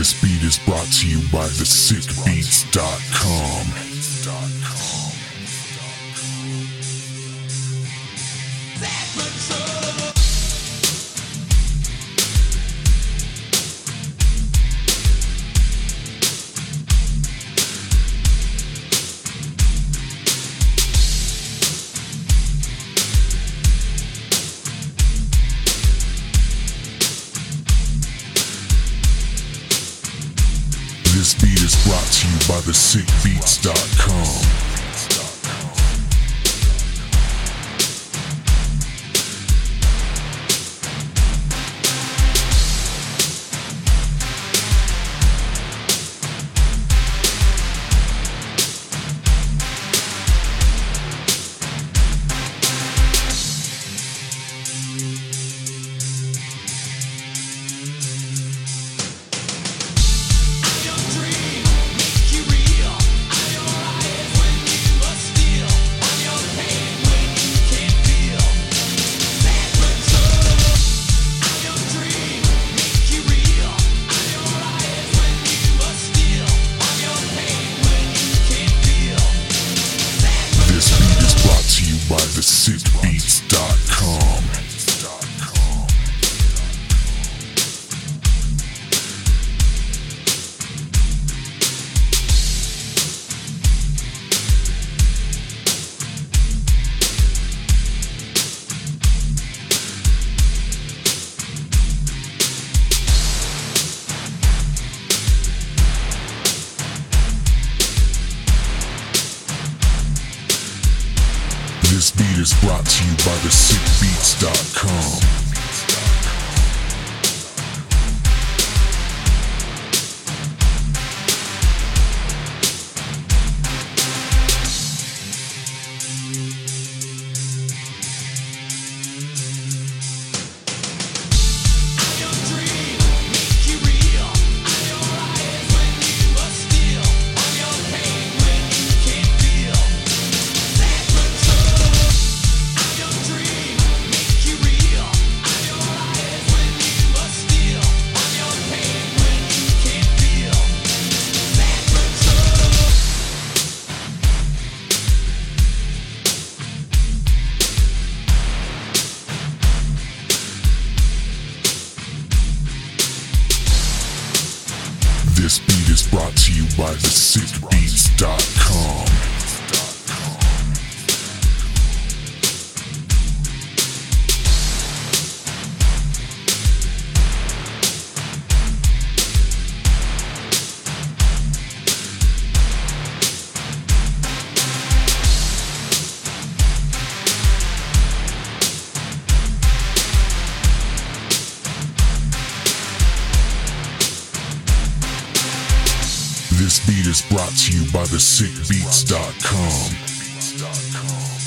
This beat is brought to you by thesickbeats.com. This beat is brought to you by thesickbeats.com. brought the you beats thesickbeats.com. This beat is brought to you by thesickbeats.com. This beat is brought to you by the thesickbeats.com. This beat is brought to you by thesickbeats.com.